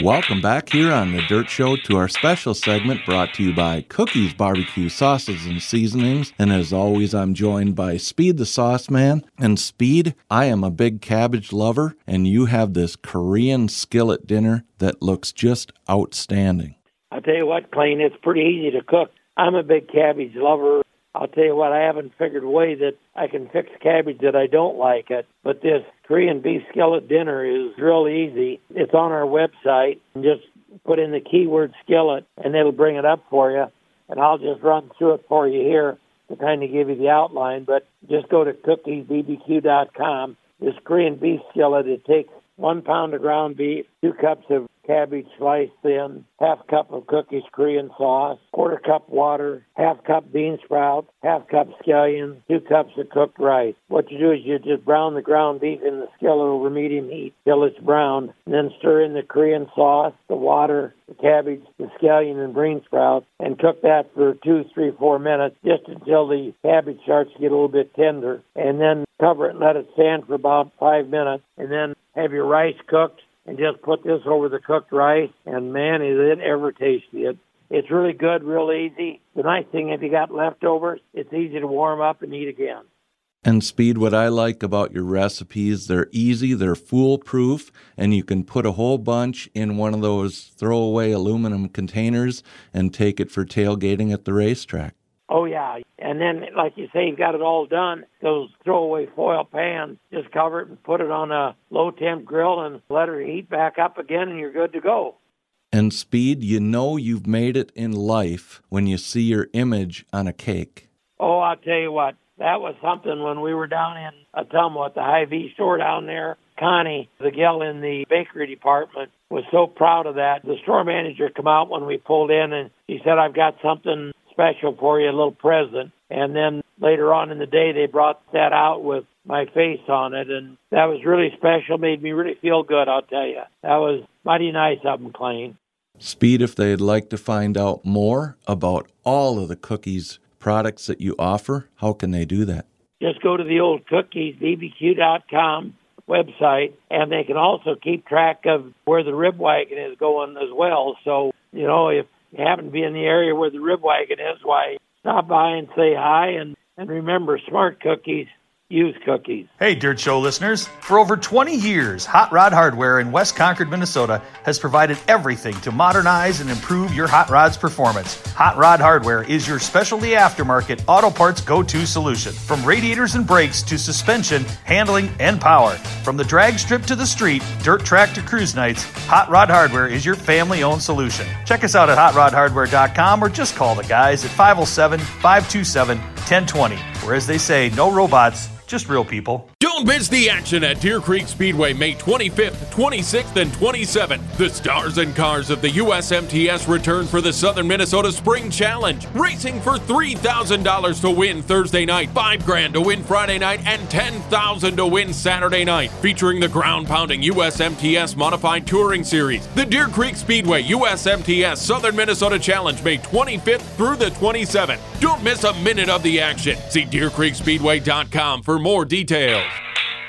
Welcome back here on the Dirt Show to our special segment brought to you by Cookies Barbecue Sauces and Seasonings. And as always, I'm joined by Speed the Sauce Man. And Speed, I am a big cabbage lover, and you have this Korean skillet dinner that looks just outstanding. I tell you what, Clayton, it's pretty easy to cook. I'm a big cabbage lover. I'll tell you what, I haven't figured a way that I can fix cabbage that I don't like it. But this Korean beef skillet dinner is real easy. It's on our website. Just put in the keyword skillet and it'll bring it up for you. And I'll just run through it for you here to kind of give you the outline. But just go to cookiesbbq.com. This Korean beef skillet, it takes one pound of ground beef, two cups of cabbage sliced thin, half cup of cookies Korean sauce, quarter cup water, half cup bean sprouts, half cup scallions, two cups of cooked rice. What you do is you just brown the ground beef in the skillet over medium heat till it's brown, and then stir in the Korean sauce, the water, the cabbage, the scallion, and bean sprouts, and cook that for two, three, four minutes, just until the cabbage starts to get a little bit tender, and then cover it and let it stand for about five minutes, and then have your rice cooked and just put this over the cooked rice, and man, is it ever tasty! It It's really good, real easy. The nice thing, if you got leftovers, it's easy to warm up and eat again. And Speed, what I like about your recipes, they're easy, they're foolproof, and you can put a whole bunch in one of those throwaway aluminum containers and take it for tailgating at the racetrack. Oh yeah, and then like you say, you've got it all done. Those throwaway foil pans, cover it and put it on a low temp grill and let it heat back up again, and you're good to go. And Speed, you know you've made it in life when you see your image on a cake. Oh, I'll tell you what, that was something when we were down in Ottumwa at the Hy-Vee store down there. Connie, the gal in the bakery department, was so proud of that. The store manager come out when we pulled in and he said, I've got something special for you, a little present. And then later on in the day, they brought that out with my face on it, and that was really special. Made me really feel good. I'll tell you, that was mighty nice of them, Clayne. Speed, if they'd like to find out more about all of the cookies products that you offer, how can they do that? Just go to the old cookies bbq.com website, and they can also keep track of where the rib wagon is going as well. So you know if you happen to be in the area where the rib wagon is, why stop by and say hi. And, and remember, smart cookies use cookies. Hey, Dirt Show listeners. For over 20 years, Hot Rod Hardware in West Concord, Minnesota has provided everything to modernize and improve your hot rod's performance. Hot Rod Hardware is your specialty aftermarket auto parts go to solution. From radiators and brakes to suspension, handling, and power. From the drag strip to the street, dirt track to cruise nights, Hot Rod Hardware is your family owned solution. Check us out at hotrodhardware.com or just call the guys at 507 527 1020. Where, as they say, no robots just real people. Don't miss the action at Deer Creek Speedway May 25th, 26th, and 27th. The stars and cars of the USMTS return for the Southern Minnesota Spring Challenge. Racing for $3,000 to win Thursday night, 5 grand to win Friday night, and 10000 to win Saturday night. Featuring the ground pounding USMTS Modified Touring Series. The Deer Creek Speedway USMTS Southern Minnesota Challenge May 25th through the 27th. Don't miss a minute of the action. See DeerCreekSpeedway.com for more details.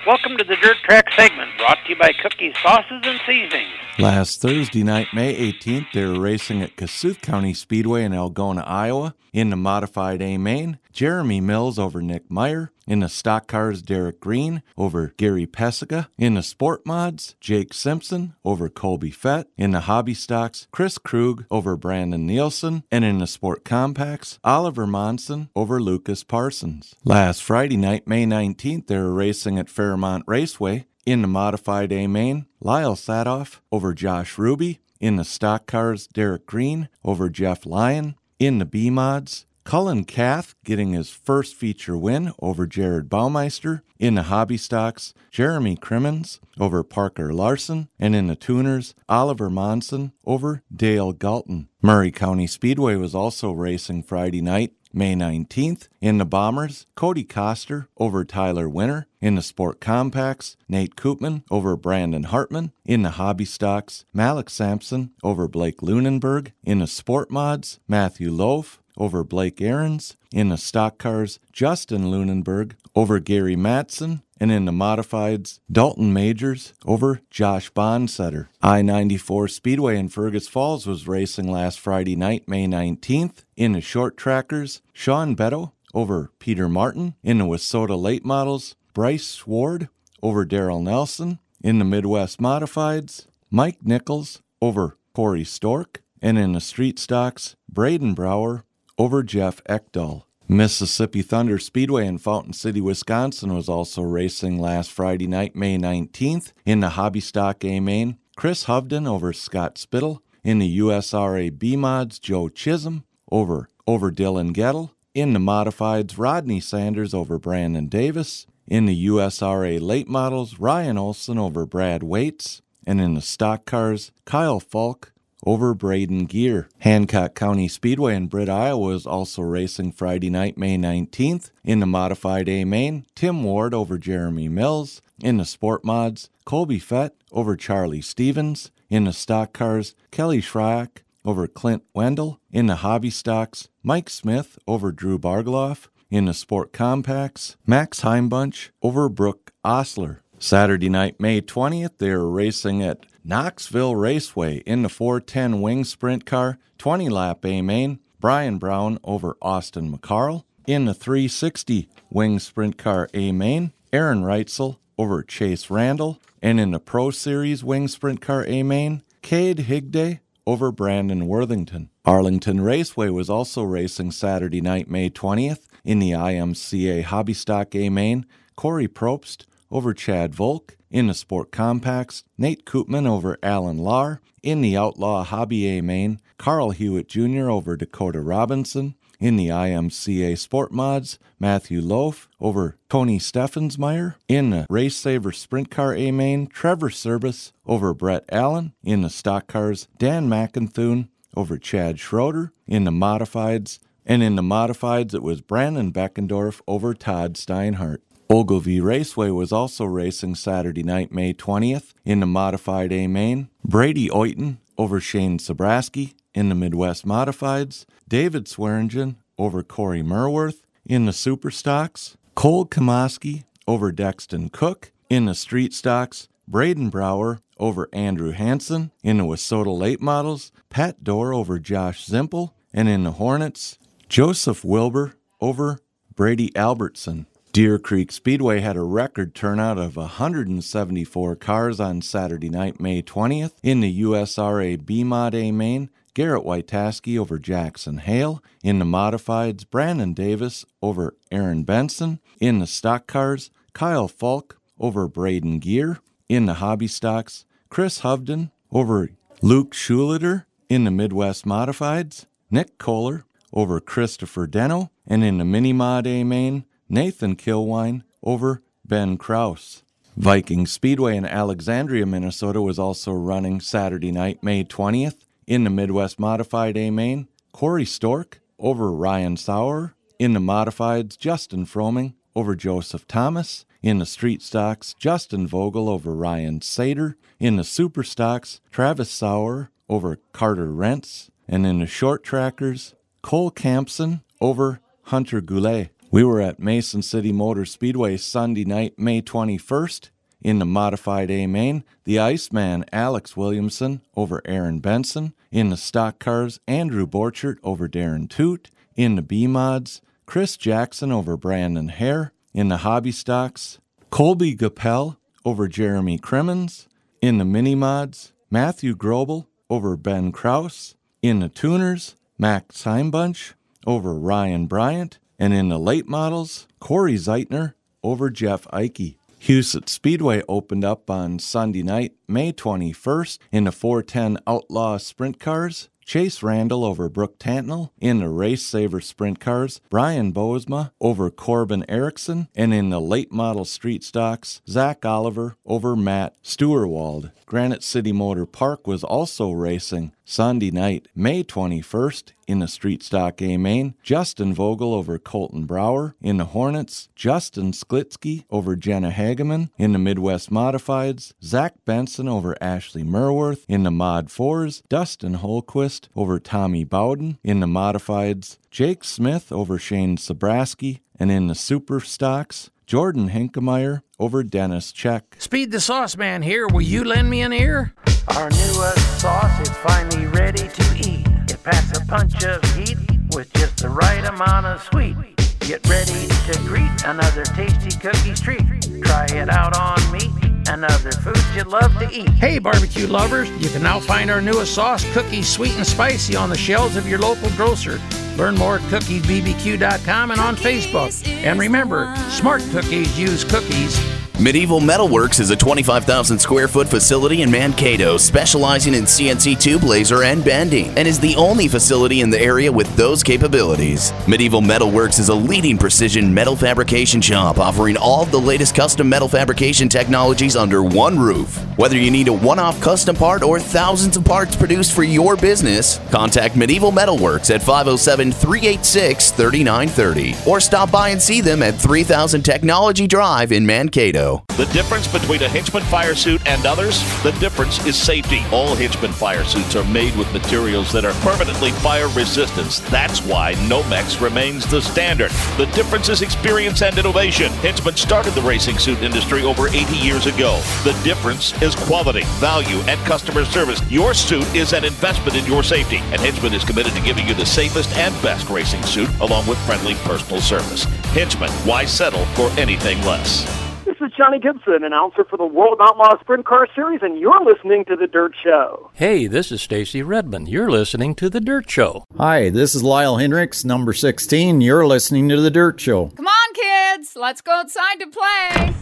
Welcome to the Dirt Track segment brought to you by Cookies, Sauces, and Seasonings. Last Thursday night, May 18th, they were racing at Kossuth County Speedway in Algona, Iowa. In the modified A main, Jeremy Mills over Nick Meyer. In the stock cars, Derek Green over Gary Pesica. In the sport mods, Jake Simpson over Colby Fett. In the hobby stocks, Chris Krug over Brandon Nielsen. And in the sport compacts, Oliver Monson over Lucas Parsons. Last Friday night, May 19th, they were racing at Fairmont Raceway. In the modified A main, Lyle Sadoff over Josh Ruby. In the stock cars, Derek Green over Jeff Lyon. In the B mods, Cullen Kath getting his first feature win over Jared Baumeister. In the hobby stocks, Jeremy Crimmins over Parker Larson. And in the tuners, Oliver Monson over Dale Galton. Murray County Speedway was also racing Friday night. May 19th. In the Bombers, Cody Coster over Tyler Winter. In the Sport Compacts, Nate Koopman over Brandon Hartman. In the Hobby Stocks, Malik Sampson over Blake Lunenberg. In the Sport Mods, Matthew Loaf over Blake Ahrens. In the Stock Cars, Justin Lunenberg over Gary Matson. And in the Modifieds, Dalton Majors over Josh Bondsetter. I 94 Speedway in Fergus Falls was racing last Friday night, May 19th. In the Short Trackers, Sean Beto over Peter Martin. In the Wissota Late Models, Bryce Sward over Daryl Nelson. In the Midwest Modifieds, Mike Nichols over Corey Stork. And in the Street Stocks, Braden Brower over Jeff Ekdahl. Mississippi Thunder Speedway in Fountain City, Wisconsin was also racing last Friday night, May 19th. In the Hobby Stock A main, Chris Hovden over Scott Spittle. In the USRA B mods, Joe Chisholm over, over Dylan Gettle. In the modifieds, Rodney Sanders over Brandon Davis. In the USRA late models, Ryan Olson over Brad Waits. And in the stock cars, Kyle Falk over Braden Gear. Hancock County Speedway in Britt, Iowa is also racing Friday night, May 19th. In the modified A main, Tim Ward over Jeremy Mills. In the sport mods, Colby Fett over Charlie Stevens. In the stock cars, Kelly Schreck over Clint Wendell. In the hobby stocks, Mike Smith over Drew Bargloff. In the sport compacts, Max Heimbunch over Brooke Osler. Saturday night, May 20th, they are racing at Knoxville Raceway in the 410 wing sprint car, 20 lap A main, Brian Brown over Austin McCarl. In the 360 wing sprint car A main, Aaron Reitzel over Chase Randall. And in the Pro Series wing sprint car A main, Cade Higday over Brandon Worthington. Arlington Raceway was also racing Saturday night, May 20th, in the IMCA Hobby Stock A main, Corey Probst over Chad Volk. In the Sport Compacts, Nate Koopman over Alan Lahr. In the Outlaw Hobby A main, Carl Hewitt Jr. over Dakota Robinson. In the IMCA Sport Mods, Matthew Loaf over Tony Steffensmeyer. In the Race Saver Sprint Car A main, Trevor Service over Brett Allen. In the Stock Cars, Dan McInthune over Chad Schroeder. In the Modifieds, and in the Modifieds, it was Brandon Beckendorf over Todd Steinhardt. Ogilvie Raceway was also racing Saturday night, May 20th, in the modified A main. Brady Oyton over Shane Sabraski in the Midwest Modifieds. David Swearingen over Corey Merworth in the Super Stocks. Cole Kamoski over Dexton Cook in the Street Stocks. Braden Brower over Andrew Hansen in the Wissota Late Models. Pat Dorr over Josh Zimple. And in the Hornets, Joseph Wilbur over Brady Albertson. Deer Creek Speedway had a record turnout of 174 cars on Saturday night, May 20th. In the USRA B Mod A main, Garrett Wojtaski over Jackson Hale. In the modifieds, Brandon Davis over Aaron Benson. In the stock cars, Kyle Falk over Braden Gear. In the hobby stocks, Chris Hovden over Luke Schuliter. In the Midwest modifieds, Nick Kohler over Christopher Deno. And in the mini mod A main, Nathan Kilwine over Ben Kraus. Viking Speedway in Alexandria, Minnesota was also running Saturday night, May 20th. In the Midwest Modified A main, Corey Stork over Ryan Sauer. In the Modifieds, Justin Froming over Joseph Thomas. In the Street Stocks, Justin Vogel over Ryan Sater. In the Super Stocks, Travis Sauer over Carter Rentz. And in the Short Trackers, Cole Campson over Hunter Goulet. We were at Mason City Motor Speedway Sunday night, May 21st. In the modified A main, the Iceman Alex Williamson over Aaron Benson. In the stock cars, Andrew Borchert over Darren Toot. In the B mods, Chris Jackson over Brandon Hare. In the hobby stocks, Colby Gapel over Jeremy Crimmins. In the mini mods, Matthew Grobel over Ben Kraus. In the tuners, Max Heimbunch over Ryan Bryant. And in the late models, Corey Zeitner over Jeff Eike. Huset Speedway opened up on Sunday night, May 21st, in the 410 Outlaw Sprint Cars. Chase Randall over Brooke Tantnell. In the Race Saver Sprint Cars, Brian Bosma over Corbin Erickson. And in the late model street stocks, Zach Oliver over Matt Stewarwald. Granite City Motor Park was also racing Sunday night, May 21st, in the Street Stock A main. Justin Vogel over Colton Brower. In the Hornets, Justin Sklitsky over Jenna Hageman. In the Midwest Modifieds, Zach Benson over Ashley Merworth. In the Mod 4s, Dustin Holquist over Tommy Bowden. In the Modifieds, Jake Smith over Shane Sabraski. And in the Super Stocks, Jordan Hinkemeyer over Dennis Check. Speed the Sauce Man here. Will you lend me an ear? Our newest sauce is finally ready to eat. It packs a punch of heat with just the right amount of sweet. Get ready to greet another tasty cookie treat. Try it out on me and other foods you love to eat. Hey, barbecue lovers, you can now find our newest sauce, Cookie Sweet and Spicy, on the shelves of your local grocer. Learn more at cookiesbbq.com and on Facebook. And remember, smart cookies use cookies. Medieval Metalworks is a 25,000 square foot facility in Mankato specializing in CNC tube laser and bending and is the only facility in the area with those capabilities. Medieval Metalworks is a leading precision metal fabrication shop offering all the latest custom metal fabrication technologies under one roof. Whether you need a one off custom part or thousands of parts produced for your business, contact Medieval Metalworks at 507 386 3930 or stop by and see them at 3000 Technology Drive in Mankato. The difference between a Hinchman fire suit and others? The difference is safety. All Hinchman fire suits are made with materials that are permanently fire resistant. That's why Nomex remains the standard. The difference is experience and innovation. Hinchman started the racing suit industry over 80 years ago. The difference is quality, value, and customer service. Your suit is an investment in your safety, and Hinchman is committed to giving you the safest and best racing suit along with friendly personal service. Hinchman, why settle for anything less? This is Johnny Gibson, announcer for the World of Outlaw Sprint Car Series, and you're listening to The Dirt Show. Hey, this is Stacy Redmond. You're listening to The Dirt Show. Hi, this is Lyle Hendricks, number 16. You're listening to The Dirt Show. Come on, kids. Let's go outside to play.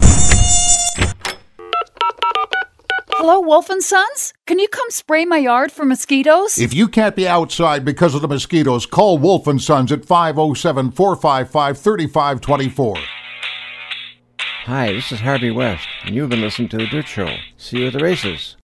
Hello, Wolf and Sons? Can you come spray my yard for mosquitoes? If you can't be outside because of the mosquitoes, call Wolf and Sons at 507 455 3524. Hi, this is Harvey West, and you've been listening to The Dirt Show. See you at the races.